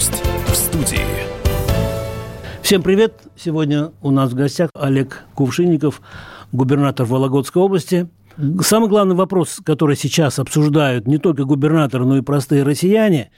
Гость в студии. Всем привет! Сегодня у нас в гостях Олег Кувшинников, губернатор Вологодской области. Самый главный вопрос, который сейчас обсуждают не только губернатор, но и простые россияне,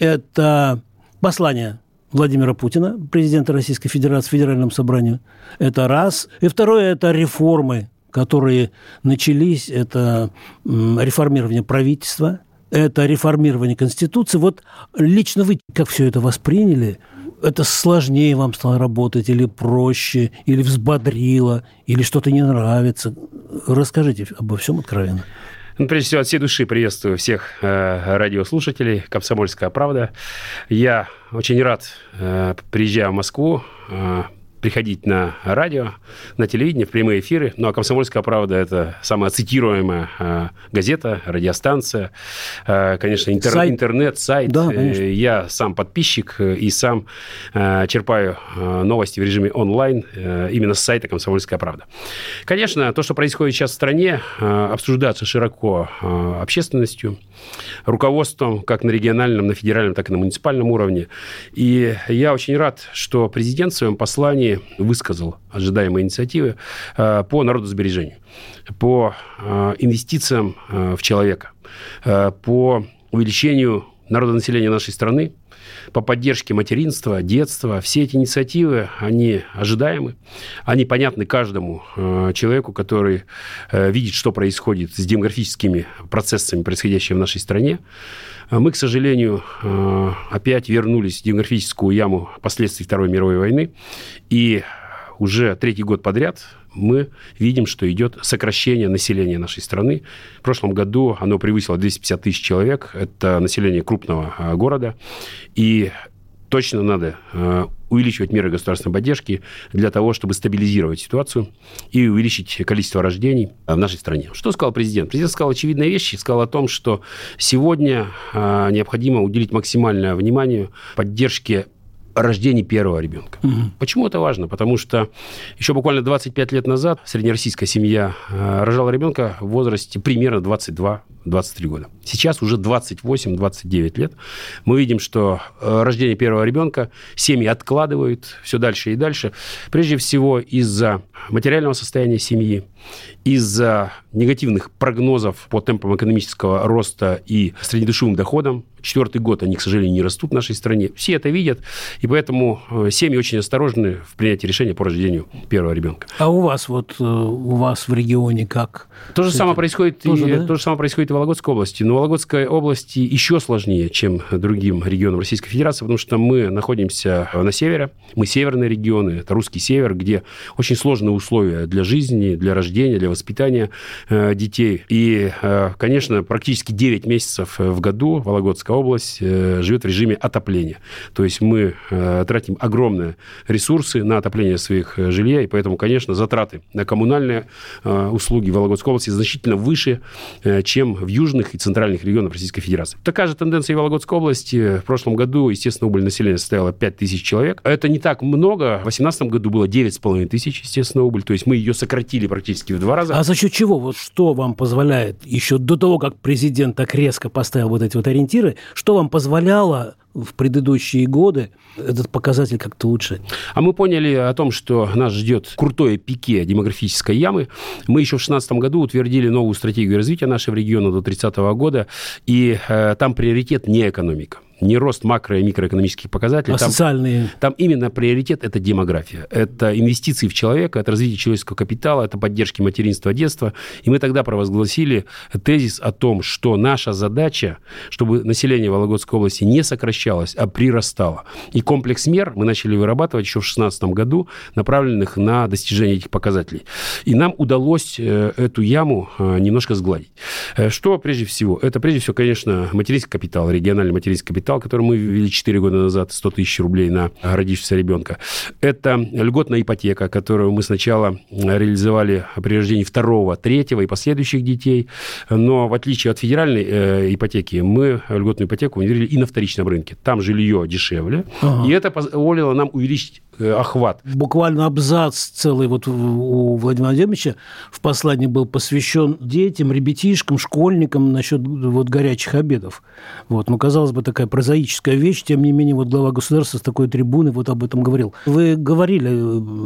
это послание Владимира Путина, президента Российской Федерации, Федеральному собранию. Это раз. И второе – это реформы, которые начались. Это реформирование правительства, это реформирование Конституции. Вот лично вы как все это восприняли? Это сложнее вам стало работать или проще, или взбодрило, или что-то не нравится? Расскажите обо всем откровенно. Ну, прежде всего, от всей души приветствую всех э, радиослушателей «Комсомольская правда». Я очень рад, э, приезжая в Москву, э, приходить на радио, на телевидение, в прямые эфиры. Ну, а «Комсомольская правда» – это самая цитируемая э, газета, радиостанция, э, конечно, интер, сайт. интернет, сайт. Да, э, Я сам подписчик э, и сам э, черпаю э, новости в режиме онлайн э, именно с сайта «Комсомольская правда». Конечно, то, что происходит сейчас в стране, э, обсуждается широко э, общественностью, руководством как на региональном, на федеральном, так и на муниципальном уровне. И я очень рад, что президент в своем послании высказал ожидаемые инициативы э, по народосбережению, по э, инвестициям э, в человека, по увеличению народонаселения нашей страны, по поддержке материнства, детства. Все эти инициативы, они ожидаемы, они понятны каждому человеку, который видит, что происходит с демографическими процессами, происходящими в нашей стране. Мы, к сожалению, э, опять вернулись в демографическую яму последствий Второй мировой войны. И уже третий год подряд мы видим, что идет сокращение населения нашей страны. В прошлом году оно превысило 250 тысяч человек. Это население крупного э, города. И точно надо э, увеличивать меры государственной поддержки для того, чтобы стабилизировать ситуацию и увеличить количество рождений в нашей стране. Что сказал президент? Президент сказал очевидные вещи, сказал о том, что сегодня необходимо уделить максимальное внимание поддержке рождении первого ребенка. Угу. Почему это важно? Потому что еще буквально 25 лет назад среднероссийская семья э, рожала ребенка в возрасте примерно 22 23 года. Сейчас уже 28-29 лет. Мы видим, что э, рождение первого ребенка семьи откладывают все дальше и дальше. Прежде всего из-за материального состояния семьи, из-за негативных прогнозов по темпам экономического роста и среднедушевым доходам. Четвертый год они, к сожалению, не растут в нашей стране. Все это видят, и поэтому э, семьи очень осторожны в принятии решения по рождению первого ребенка. А у вас вот э, у вас в регионе как? То же самое происходит Тоже, и да? то же самое происходит и в Вологодской области. Но Вологодской области еще сложнее, чем другим регионам Российской Федерации, потому что мы находимся на севере, мы северные регионы, это русский север, где очень сложные условия для жизни, для рождения, для воспитания э, детей. И, э, конечно, практически 9 месяцев в году Вологодская область э, живет в режиме отопления. То есть мы тратим огромные ресурсы на отопление своих жилья, и поэтому, конечно, затраты на коммунальные услуги в Вологодской области значительно выше, чем в южных и центральных регионах Российской Федерации. Такая же тенденция и в Вологодской области. В прошлом году, естественно, убыль населения составила 5 тысяч человек. Это не так много. В 2018 году было 9,5 тысяч, естественно, убыль. То есть мы ее сократили практически в два раза. А за счет чего? Вот что вам позволяет, еще до того, как президент так резко поставил вот эти вот ориентиры, что вам позволяло в предыдущие годы этот показатель как-то улучшать. А мы поняли о том, что нас ждет крутое пике демографической ямы. Мы еще в 2016 году утвердили новую стратегию развития нашего региона до 30 года, и э, там приоритет не экономика не рост макро- и микроэкономических показателей. А там, социальные? Там именно приоритет – это демография. Это инвестиции в человека, это развитие человеческого капитала, это поддержки материнства, детства. И мы тогда провозгласили тезис о том, что наша задача, чтобы население Вологодской области не сокращалось, а прирастало. И комплекс мер мы начали вырабатывать еще в 2016 году, направленных на достижение этих показателей. И нам удалось э, эту яму э, немножко сгладить. Э, что прежде всего? Это прежде всего, конечно, материнский капитал, региональный материнский капитал, капитал, который мы ввели 4 года назад, 100 тысяч рублей на родившегося ребенка. Это льготная ипотека, которую мы сначала реализовали при рождении второго, третьего и последующих детей. Но в отличие от федеральной э, ипотеки, мы льготную ипотеку внедрили и на вторичном рынке. Там жилье дешевле. Ага. И это позволило нам увеличить охват. Буквально абзац целый вот у Владимира Владимировича в послании был посвящен детям, ребятишкам, школьникам насчет вот горячих обедов. Вот. Ну, казалось бы, такая прозаическая вещь, тем не менее, вот глава государства с такой трибуны вот об этом говорил. Вы говорили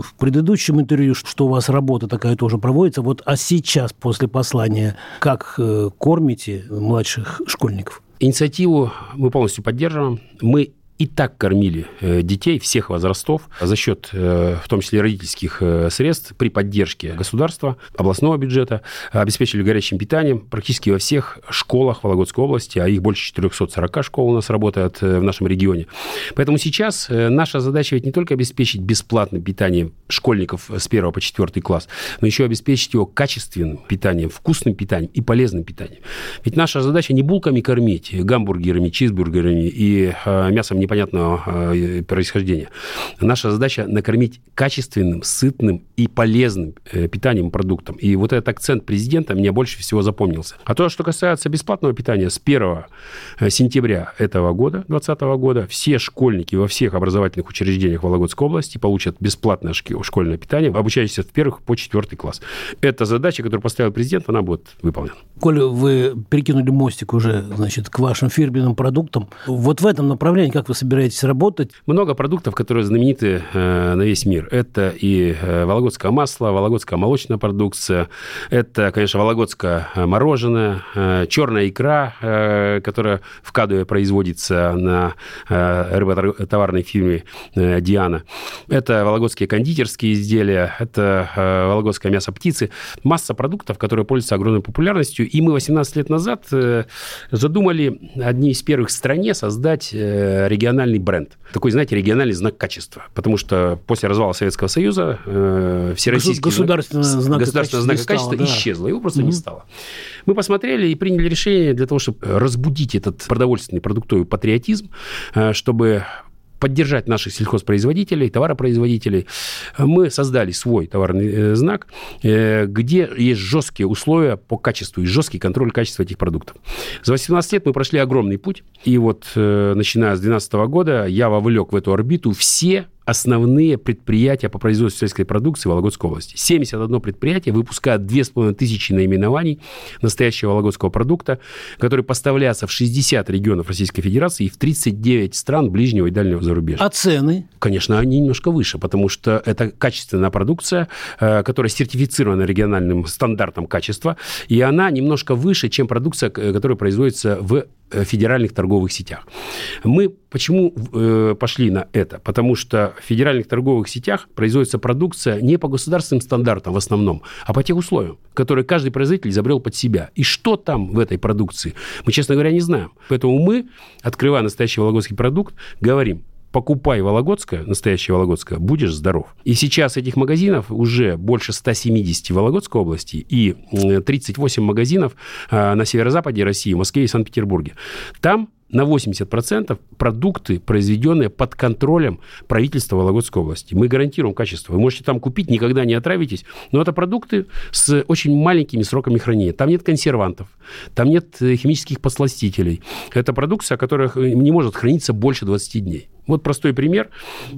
в предыдущем интервью, что у вас работа такая тоже проводится. Вот а сейчас, после послания, как э, кормите младших школьников? Инициативу мы полностью поддерживаем. Мы и так кормили э, детей всех возрастов за счет, э, в том числе родительских э, средств, при поддержке государства, областного бюджета, обеспечили горячим питанием практически во всех школах Вологодской области, а их больше 440 школ у нас работает в нашем регионе. Поэтому сейчас наша задача ведь не только обеспечить бесплатное питание школьников с 1 по 4 класс, но еще обеспечить его качественным питанием, вкусным питанием и полезным питанием. Ведь наша задача не булками кормить, гамбургерами, чизбургерами и мясом не непонятного э, происхождения. Наша задача накормить качественным, сытным и полезным э, питанием продуктом. И вот этот акцент президента мне больше всего запомнился. А то, что касается бесплатного питания, с 1 э, сентября этого года, 2020 года, все школьники во всех образовательных учреждениях Вологодской области получат бесплатное школьное питание, обучающиеся с первых по четвертый класс. Эта задача, которую поставил президент, она будет выполнена. Коля, вы перекинули мостик уже, значит, к вашим фирменным продуктам. Вот в этом направлении, как вы собираетесь работать? Много продуктов, которые знамениты э, на весь мир. Это и э, вологодское масло, вологодская молочная продукция, это, конечно, вологодское э, мороженое, э, черная икра, э, которая в Кадуе производится на э, рыботоварной фирме э, «Диана». Это вологодские кондитерские изделия, это э, вологодское мясо птицы. Масса продуктов, которые пользуются огромной популярностью. И мы 18 лет назад э, задумали одни из первых в стране создать э, региональный региональный бренд. Такой, знаете, региональный знак качества. Потому что после развала Советского Союза э, всероссийский государственный знак, знак качества стало, да. исчезло. Его просто угу. не стало. Мы посмотрели и приняли решение для того, чтобы разбудить этот продовольственный продуктовый патриотизм, э, чтобы поддержать наших сельхозпроизводителей, товаропроизводителей. Мы создали свой товарный э, знак, э, где есть жесткие условия по качеству и жесткий контроль качества этих продуктов. За 18 лет мы прошли огромный путь, и вот э, начиная с 2012 года я вовлек в эту орбиту все основные предприятия по производству сельской продукции Вологодской области. 71 предприятие выпускает 2500 наименований настоящего вологодского продукта, который поставляется в 60 регионов Российской Федерации и в 39 стран ближнего и дальнего зарубежья. А цены? Конечно, они немножко выше, потому что это качественная продукция, э, которая сертифицирована региональным стандартом качества, и она немножко выше, чем продукция, которая производится в Э, федеральных торговых сетях. Мы почему э, пошли на это? Потому что в федеральных торговых сетях производится продукция не по государственным стандартам в основном, а по тех условиям, которые каждый производитель изобрел под себя. И что там в этой продукции, мы, честно говоря, не знаем. Поэтому мы, открывая настоящий вологодский продукт, говорим, покупай Вологодское, настоящее Вологодское, будешь здоров. И сейчас этих магазинов уже больше 170 в Вологодской области и 38 магазинов а, на северо-западе России, в Москве и Санкт-Петербурге. Там на 80% продукты, произведенные под контролем правительства Вологодской области. Мы гарантируем качество. Вы можете там купить, никогда не отравитесь. Но это продукты с очень маленькими сроками хранения. Там нет консервантов, там нет э, химических посластителей. Это продукция, которая не может храниться больше 20 дней. Вот простой пример.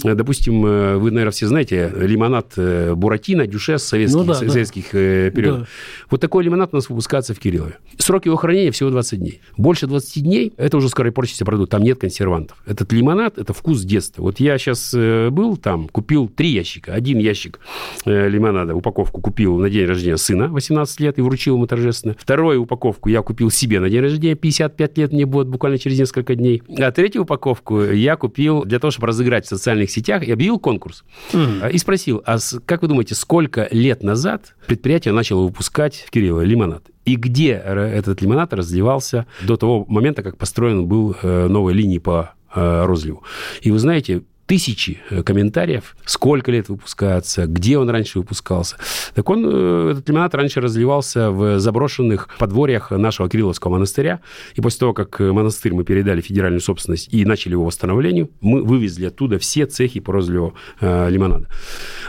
Допустим, э, вы, наверное, все знаете лимонад э, Буратино, Дюшес советских, ну, да, советских да. Э, периодов. Да. Вот такой лимонад у нас выпускается в Кириллове. Срок его хранения всего 20 дней. Больше 20 дней – это уже скоро портится продукт. Там нет консервантов. Этот лимонад – это вкус детства. Вот я сейчас был там, купил три ящика. Один ящик лимонада, упаковку купил на день рождения сына, 18 лет, и вручил ему торжественно. Вторую упаковку я купил себе на день рождения, 55 лет мне будет буквально через несколько дней. А третью упаковку я купил объявил, для того, чтобы разыграть в социальных сетях, я объявил конкурс. Mm. И спросил, а как вы думаете, сколько лет назад предприятие начало выпускать, Кирилла, лимонад? И где этот лимонад разливался до того момента, как построен был э, новая линия по э, розливу? И вы знаете, тысячи э, комментариев, сколько лет выпускается, где он раньше выпускался. Так он, э, этот лимонад раньше разливался в заброшенных подворьях нашего Кирилловского монастыря. И после того, как э, монастырь мы передали федеральную собственность и начали его восстановлению, мы вывезли оттуда все цехи по розливу э, лимонада.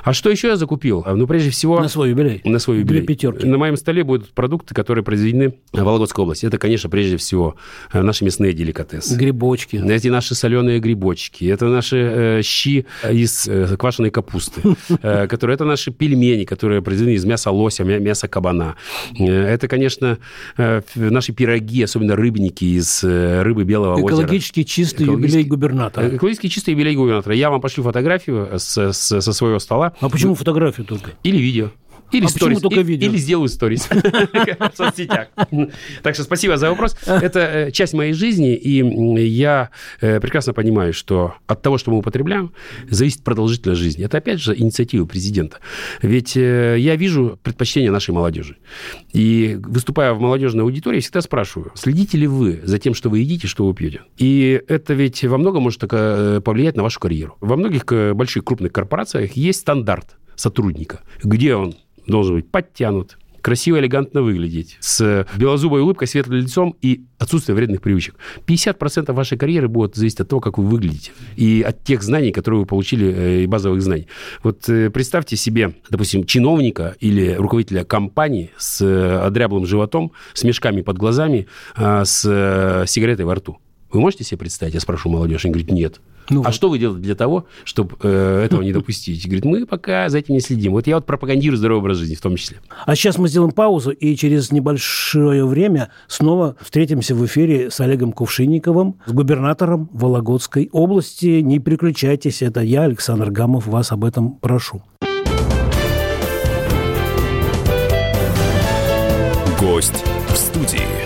А что еще я закупил? Ну, прежде всего... На свой юбилей. На свой юбилей. Две пятерки. На моем столе будут продукты, которые произведены в Вологодской области. Это, конечно, прежде всего наши мясные деликатесы. Грибочки. Эти наши соленые грибочки. Это наши э, щи из э, квашеной капусты, э, которые это наши пельмени, которые произведены из мяса лося, мяса кабана. Э, это, конечно, э, наши пироги, особенно рыбники из э, рыбы белого Экологически озера. чистый юбилей губернатора. Экологически чистый юбилей губернатора. Я вам пошлю фотографию с, с, со своего стола. А почему фотографию только? Или видео. Или А сторис. только И- видео? Или сделаю сторис в соцсетях. Так что спасибо за вопрос. Это э, часть моей жизни, и я э, прекрасно понимаю, что от того, что мы употребляем, зависит продолжительность жизни. Это, опять же, инициатива президента. Ведь э, я вижу предпочтение нашей молодежи. И выступая в молодежной аудитории, всегда спрашиваю, следите ли вы за тем, что вы едите, что вы пьете? И это ведь во многом может повлиять на вашу карьеру. Во многих больших крупных корпорациях есть стандарт сотрудника, где он должен быть подтянут, красиво, элегантно выглядеть, с белозубой улыбкой, светлым лицом и отсутствием вредных привычек. 50% вашей карьеры будет зависеть от того, как вы выглядите, и от тех знаний, которые вы получили, э, и базовых знаний. Вот э, представьте себе, допустим, чиновника или руководителя компании с э, одряблым животом, с мешками под глазами, а, с сигаретой во рту. Вы можете себе представить? Я спрашиваю молодежь. Они говорят, нет. Ну а вот. что вы делаете для того, чтобы э, этого не допустить? Говорит, мы пока за этим не следим. Вот я вот пропагандирую здоровый образ жизни в том числе. А сейчас мы сделаем паузу, и через небольшое время снова встретимся в эфире с Олегом Кувшинниковым, с губернатором Вологодской области. Не переключайтесь, это я, Александр Гамов, вас об этом прошу. Гость в студии.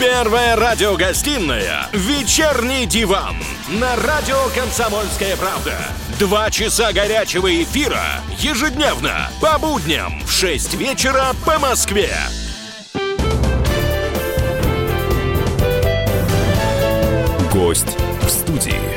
Первая радиогостинная «Вечерний диван» на радио «Комсомольская правда». Два часа горячего эфира ежедневно по будням в 6 вечера по Москве. Гость в студии.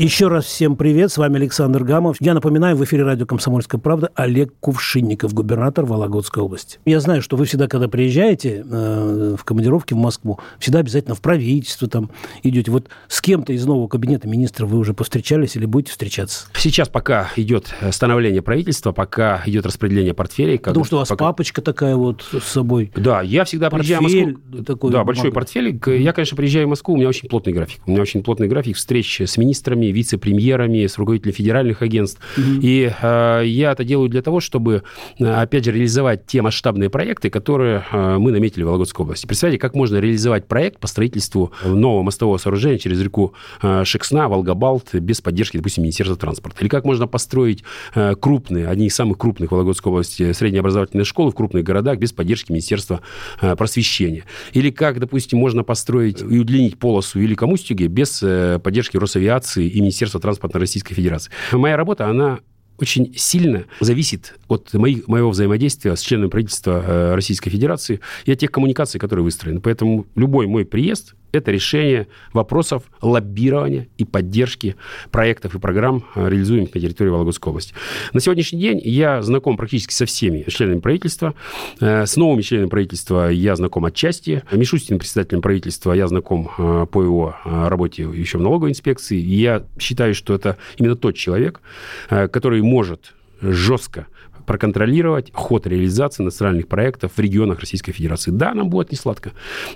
Еще раз всем привет, с вами Александр Гамов. Я напоминаю, в эфире радио «Комсомольская правда» Олег Кувшинников, губернатор Вологодской области. Я знаю, что вы всегда, когда приезжаете э, в командировки в Москву, всегда обязательно в правительство там идете. Вот с кем-то из нового кабинета министров вы уже повстречались или будете встречаться? Сейчас пока идет становление правительства, пока идет распределение портфелей. как- Потому что у вас пока- папочка такая вот с собой. Да, я всегда приезжаю в Портфель Москву. такой, да, большой бумага. портфель. К- Я, конечно, приезжаю в Москву, у меня очень плотный график. У меня очень плотный график встреч с министрами, вице-премьерами, с руководителями федеральных агентств. И э, я это делаю для того, чтобы, э, опять же, реализовать те масштабные проекты, которые э, мы наметили в Вологодской области. Представьте, как можно реализовать проект по строительству нового мостового сооружения через реку э, Шексна, Волгобалт, без поддержки, допустим, Министерства транспорта. Или как можно построить э, крупные, одни из самых крупных в Вологодской области среднеобразовательные школы в крупных городах без поддержки Министерства э, просвещения. Или как, допустим, можно построить и удлинить полосу Великом Устюге без э, поддержки Росавиации и Министерства транспорта Российской Федерации. Моя работа, она очень сильно зависит от моих, моего взаимодействия с членами правительства э, Российской Федерации и от тех коммуникаций, которые выстроены. Поэтому любой мой приезд – это решение вопросов лоббирования и поддержки проектов и программ, э, реализуемых на территории Вологодской области. На сегодняшний день я знаком практически со всеми членами правительства. Э, С новыми членами правительства я знаком отчасти. Мишустин, председателем правительства, я знаком э, по его работе еще в налоговой инспекции. И я считаю, что это именно тот человек, который может жестко проконтролировать ход реализации национальных проектов в регионах Российской Федерации. Да, нам будет не сладко.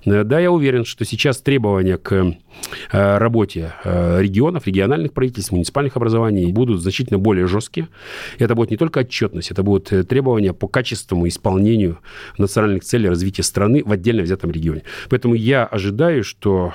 Э, Да, я уверен, что сейчас требования к э, работе э, регионов, региональных правительств, муниципальных образований будут значительно более жесткие. Это будет не только отчетность, это будут требования по качественному исполнению национальных целей развития страны в отдельно взятом регионе. Поэтому я ожидаю, что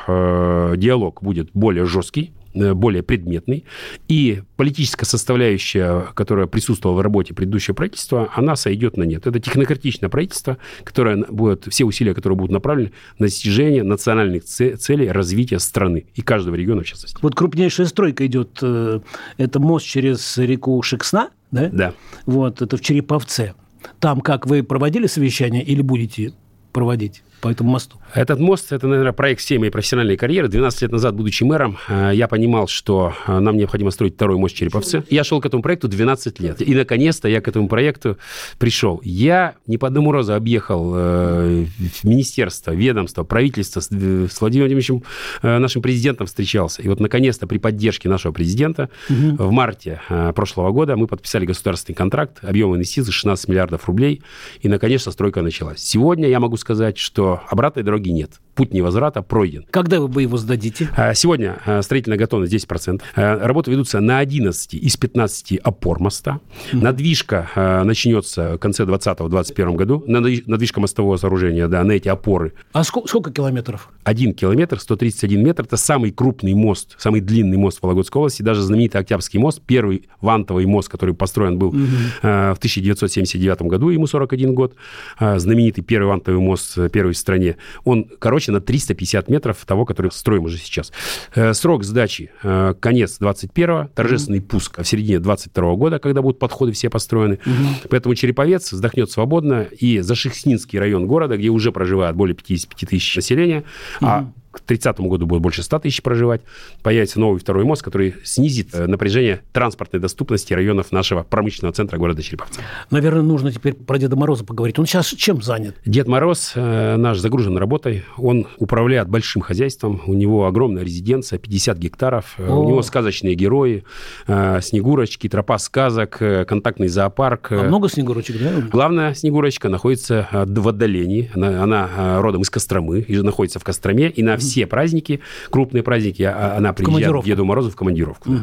диалог будет более жесткий, более предметный, и политическая составляющая, которая присутствовала в работе предыдущего правительства, она сойдет на нет. Это технократичное правительство, которое будет, все усилия, которые будут направлены на достижение национальных це- целей развития страны и каждого региона в частности. Вот крупнейшая стройка идет, э, это мост через реку Шексна, да? Да. Вот, это в Череповце. Там как, вы проводили совещание или будете проводить? По этому мосту? Этот мост – это, наверное, проект всей моей профессиональной карьеры. 12 лет назад, будучи мэром, э, я понимал, что э, нам необходимо строить второй мост Череповцы. Я шел к этому проекту 12 лет. И, наконец-то, я к этому проекту пришел. Я не по одному разу объехал э, министерство, ведомство, правительство, с, э, с Владимиром Владимировичем, э, нашим президентом встречался. И вот, наконец-то, при поддержке нашего президента угу. в марте э, прошлого года мы подписали государственный контракт, объем инвестиций 16 миллиардов рублей, и, наконец-то, стройка началась. Сегодня я могу сказать, что обратной дороги нет путь невозврата пройден. Когда вы его сдадите? А, сегодня а, строительная готовность 10%. А, работы ведутся на 11 из 15 опор моста. Mm-hmm. Надвижка начнется в конце 2020-2021 году. Надвижка мостового сооружения, да, на эти опоры. А сколько, сколько километров? Один километр, 131 метр. Это самый крупный мост, самый длинный мост в Вологодской области. Даже знаменитый Октябрьский мост, первый вантовый мост, который построен был mm-hmm. в 1979 году, ему 41 год. Знаменитый первый вантовый мост, первый стране. Он короче на 350 метров того, который строим уже сейчас. Э, срок сдачи э, конец 21-го, торжественный mm-hmm. пуск в середине 22 года, когда будут подходы все построены. Mm-hmm. Поэтому Череповец вздохнет свободно, и Зашихснинский район города, где уже проживает более 55 тысяч населения, mm-hmm. а к 30 году будет больше 100 тысяч проживать. Появится новый второй мост, который снизит э, напряжение транспортной доступности районов нашего промышленного центра города Череповца. Наверное, нужно теперь про Деда Мороза поговорить. Он сейчас чем занят? Дед Мороз э, наш загружен работой. Он управляет большим хозяйством. У него огромная резиденция, 50 гектаров. Э, О. У него сказочные герои, Снегурочки, тропа сказок, контактный зоопарк. А много Снегурочек, да? Главная Снегурочка находится в отдалении. Она, она родом из Костромы и находится в Костроме. И на все праздники, крупные праздники, а, она приезжает к Деду Морозу в командировку. Угу.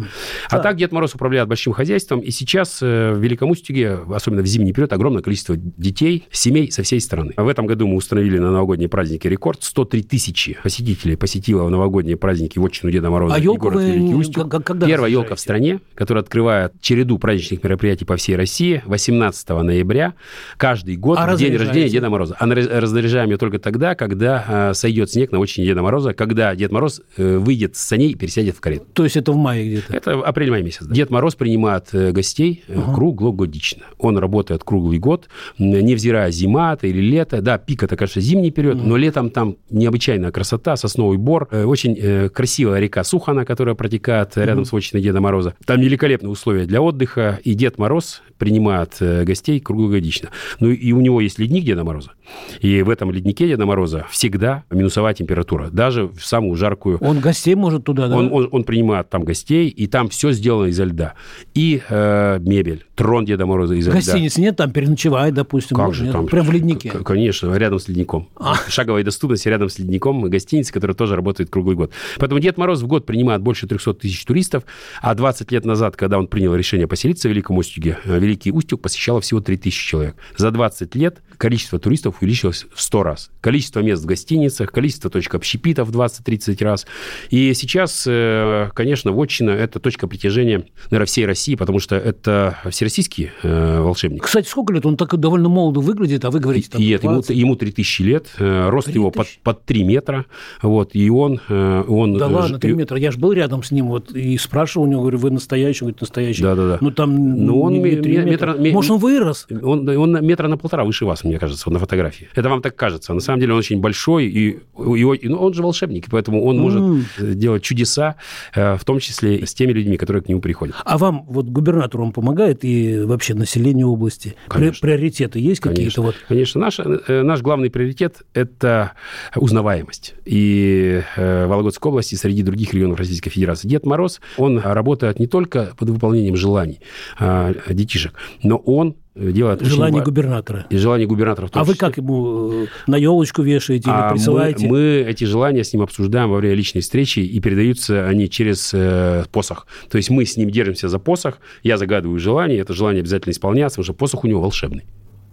А да. так Дед Мороз управляет большим хозяйством, и сейчас э, в Великом Устюге, особенно в зимний период, огромное количество детей, семей со всей страны. В этом году мы установили на новогодние праздники рекорд. 103 тысячи посетителей посетило в новогодние праздники вотчину Деда Мороза а и город. Великий Устюг. Когда Первая елка в стране, которая открывает череду праздничных мероприятий по всей России 18 ноября каждый год а в день рождения Деда Мороза. А разряжаем ее только тогда, когда э, сойдет снег на очень Деда Мороза, когда Дед Мороз э, выйдет с саней и пересядет в карету. То есть это в мае где-то? Это апрель-май месяц. Да. Дед Мороз принимает э, гостей uh-huh. круглогодично. Он работает круглый год, невзирая зима это или лето. Да, пик это, конечно, зимний период, uh-huh. но летом там необычайная красота, сосновый бор, очень красивая река Сухана, которая протекает рядом с вотчиной Деда Мороза. Там великолепные условия для отдыха, и Дед Мороз принимает гостей круглогодично. Ну и у него есть ледник Деда Мороза. И в этом леднике Деда Мороза всегда минусовая температура, даже в самую жаркую. Он гостей может туда, да? Он, он, он принимает там гостей, и там все сделано изо льда. И э, мебель, трон Деда Мороза изо льда. Гостиниц нет, там переночевать, допустим. Как же там? Прям в леднике. Конечно, рядом с ледником. А. Шаговая доступность рядом с ледником, гостиница, которая тоже работает круглый год. Поэтому Дед Мороз в год принимает больше 300 тысяч туристов, а 20 лет назад, когда он принял решение поселиться в Великом Устюге, э, Великий Устюг посещало всего 3 тысячи человек. За 20 лет количество туристов увеличилось в 100 раз. Количество мест в гостиницах, количество точек общепита в 20-30 раз. И сейчас, э, конечно, вотчина – это точка притяжения, наверное, всей России, потому что это всероссийский э, волшебник. Кстати, сколько лет? Он так довольно молодо выглядит, а вы говорите там Нет, ему, ему 3000 лет, э, рост 3 его под, под 3 метра, вот, и он... он да ладно, 3 метра, я же был рядом с ним, вот, и спрашивал у него, говорю, вы настоящий? Он говорит, настоящий. Да-да-да. Ну, там ну, он не 3 метра. метра. Может, он вырос? Он, он метра на полтора выше вас, мне кажется, на фотографии. Это вам так кажется. На самом деле он очень большой, и его, ну, он же волшебник, поэтому он может mm. делать чудеса, э, в том числе с теми людьми, которые к нему приходят. А вам, вот губернатор, он помогает и вообще населению области? Конечно. Приоритеты есть какие-то? Вот? Конечно. Наш, э, наш главный приоритет – это узнаваемость. И э, в Вологодской области среди других регионов Российской Федерации Дед Мороз, он работает не только под выполнением желаний а, детишек, но он делает... Желание очень... губернатора. И желание губернатора. А вы как ему э, на елочку вешаете или а присылаете? Мы, мы эти желания с ним обсуждаем во время личной встречи, и передаются они через э, посох. То есть мы с ним держимся за посох, я загадываю желание, это желание обязательно исполняется, потому что посох у него волшебный.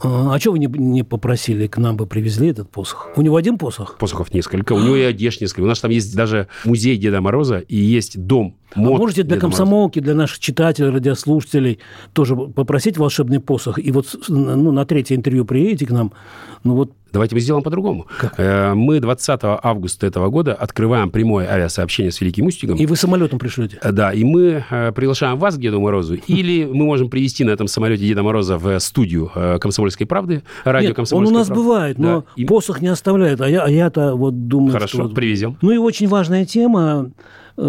А, а что вы не, не попросили, к нам бы привезли этот посох? У него один посох? Посохов несколько. У него и одежд несколько. У нас там есть даже музей Деда Мороза и есть дом мод а можете для Деда комсомолки, Мороза. для наших читателей, радиослушателей тоже попросить волшебный посох? И вот ну, на третье интервью приедете к нам, ну вот Давайте мы сделаем по-другому. Э, Мы 20 августа этого года открываем прямое авиасообщение с Великим Устюгом. И вы самолетом пришлете. Э, Да, и мы э, приглашаем вас к Деду Морозу, или мы можем привести на этом самолете Деда Мороза в студию «Комсомольской правды», радио Нет, он у «Комсомольская нас правда». бывает, но Да, и- посох не оставляет. А, я, а я-то вот думаю, Хорошо, что... привезем. Ну и очень важная тема,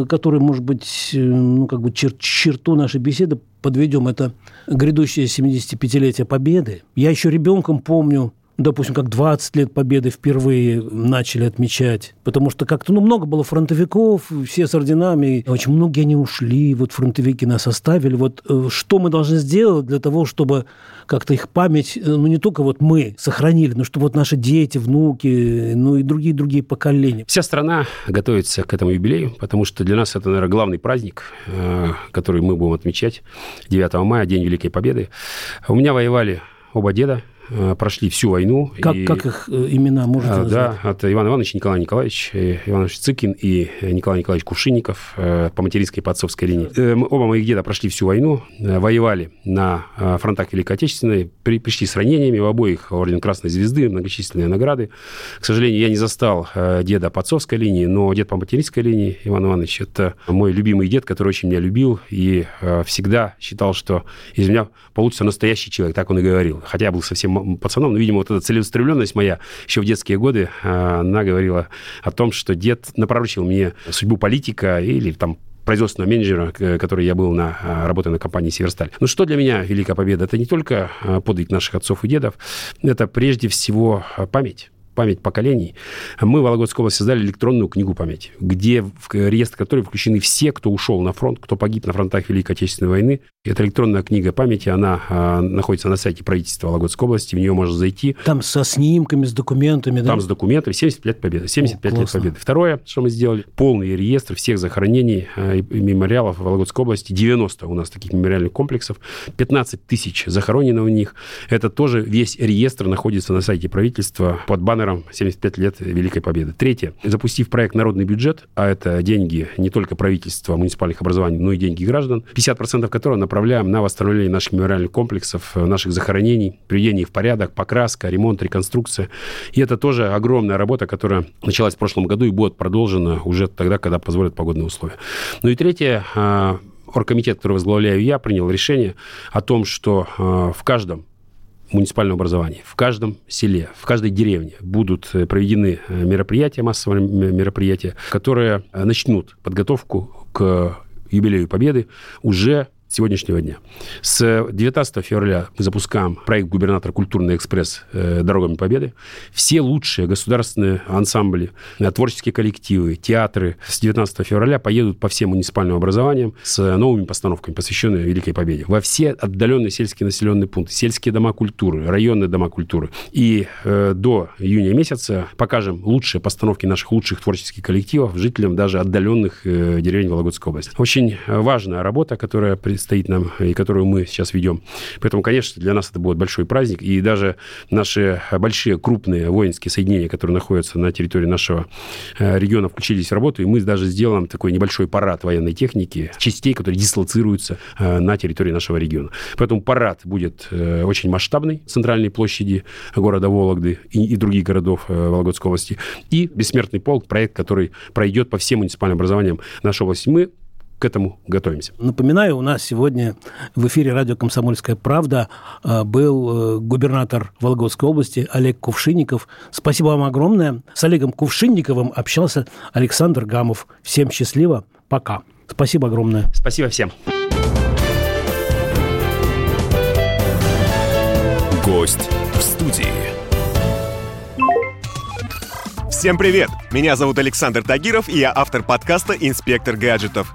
которая, может быть, ну, как бы чер- черту нашей беседы подведем, это грядущее 75-летие Победы. Я еще ребенком помню, допустим, как 20 лет Победы впервые начали отмечать, потому что как-то, ну, много было фронтовиков, все с орденами, очень многие они ушли, вот фронтовики нас оставили. Вот э, что мы должны сделать для того, чтобы как-то их память, э, ну, не только вот мы сохранили, но чтобы вот наши дети, внуки, ну, и другие-другие поколения. Вся страна готовится к этому юбилею, потому что для нас это, наверное, главный праздник, э, который мы будем отмечать 9 мая, День Великой Победы. У меня воевали оба деда, прошли всю войну. Как, и- как их э, имена можете А, назвать? Да, от Ивана Ивановича Николай Николаевич, э, Иван Иванович Цыкин и э, Николай Николаевич Кувшинников э, по материнской и по отцовской линии. Э, Оба моих деда прошли всю войну, э, воевали на э, фронтах Великой Отечественной, при- пришли с ранениями, у обоих орден Красной Звезды, многочисленные награды. К сожалению, я не застал э, деда по отцовской линии, но дед по материнской линии, Иван Иванович, это мой любимый дед, который очень меня любил и э, всегда считал, что из меня получится настоящий человек, так он и говорил. Хотя я был совсем м- пацаном, но, видимо, вот эта целеустремленность моя еще в детские годы, э, она говорила о том, что дед напророчил мне судьбу политика или там производственного менеджера, который я был на, а, работая на компании «Северсталь». Ну, что для меня Великая Победа? Это не только а, подвиг наших отцов и дедов, это прежде всего а, память память поколений. Мы в Вологодской области создали электронную книгу памяти, где в реестр которой включены все, кто ушел на фронт, кто погиб на фронтах Великой Отечественной войны. И эта электронная книга памяти, она а, находится на сайте правительства Вологодской области, в нее можно зайти. Там со снимками, с документами, да? Там с документами 75 лет победы. 75 лет классно. победы. Второе, что мы сделали, полный реестр всех захоронений э, и мемориалов в Вологодской области. 90 у нас таких мемориальных комплексов. 15 тысяч захоронено у них. Это тоже весь реестр находится на сайте правительства под баннером 75 лет Великой Победы. Третье. Запустив проект «Народный бюджет», а это деньги не только правительства, муниципальных образований, но и деньги граждан, 50% которого направляем на восстановление наших мемориальных комплексов, э, наших захоронений, приведение их в порядок, покраска, ремонт, реконструкция. И это тоже огромная работа, которая началась в прошлом году и будет продолжена уже тогда, когда позволят погодные условия. Ну и третье, а, оргкомитет, который возглавляю я, принял решение о том, что а, в каждом муниципальном образовании, в каждом селе, в каждой деревне будут э, проведены э, мероприятия, массовые м- мероприятия, которые э, начнут подготовку к юбилею Победы уже сегодняшнего дня. С 19 февраля мы запускаем проект «Губернатор Культурный экспресс. э, Дорогами Победы». Все лучшие государственные ансамбли, э, творческие коллективы, театры с 19 февраля поедут по всем муниципальным образованиям с новыми постановками, посвященными Великой Победе. Во все отдаленные сельские населенные пункты, сельские дома культуры, районные дома культуры. И э, до июня месяца покажем лучшие постановки наших лучших творческих коллективов жителям даже отдаленных э, деревень Вологодской области. Очень э, важная работа, которая предстоит нам и которую мы сейчас ведем. Поэтому, конечно, для нас это будет большой праздник. И даже наши большие крупные воинские соединения, которые находятся на территории нашего э, региона, включились в работу. И мы даже сделаем такой небольшой парад военной техники, частей, которые дислоцируются э, на территории нашего региона. Поэтому парад будет э, очень масштабный в центральной площади города Вологды и, и других городов Вологодской области. И «Бессмертный полк» – проект, который пройдет по всем муниципальным образованиям нашей области. Мы к этому готовимся. Напоминаю, у нас сегодня в эфире радио «Комсомольская правда» э, был э, губернатор Вологодской области Олег Кувшинников. Спасибо вам огромное. С Олегом Кувшинниковым общался Александр Гамов. Всем счастливо. Пока. Спасибо огромное. Спасибо всем. Гость в студии. Всем привет! Меня зовут Александр Тагиров, и я автор подкаста «Инспектор гаджетов».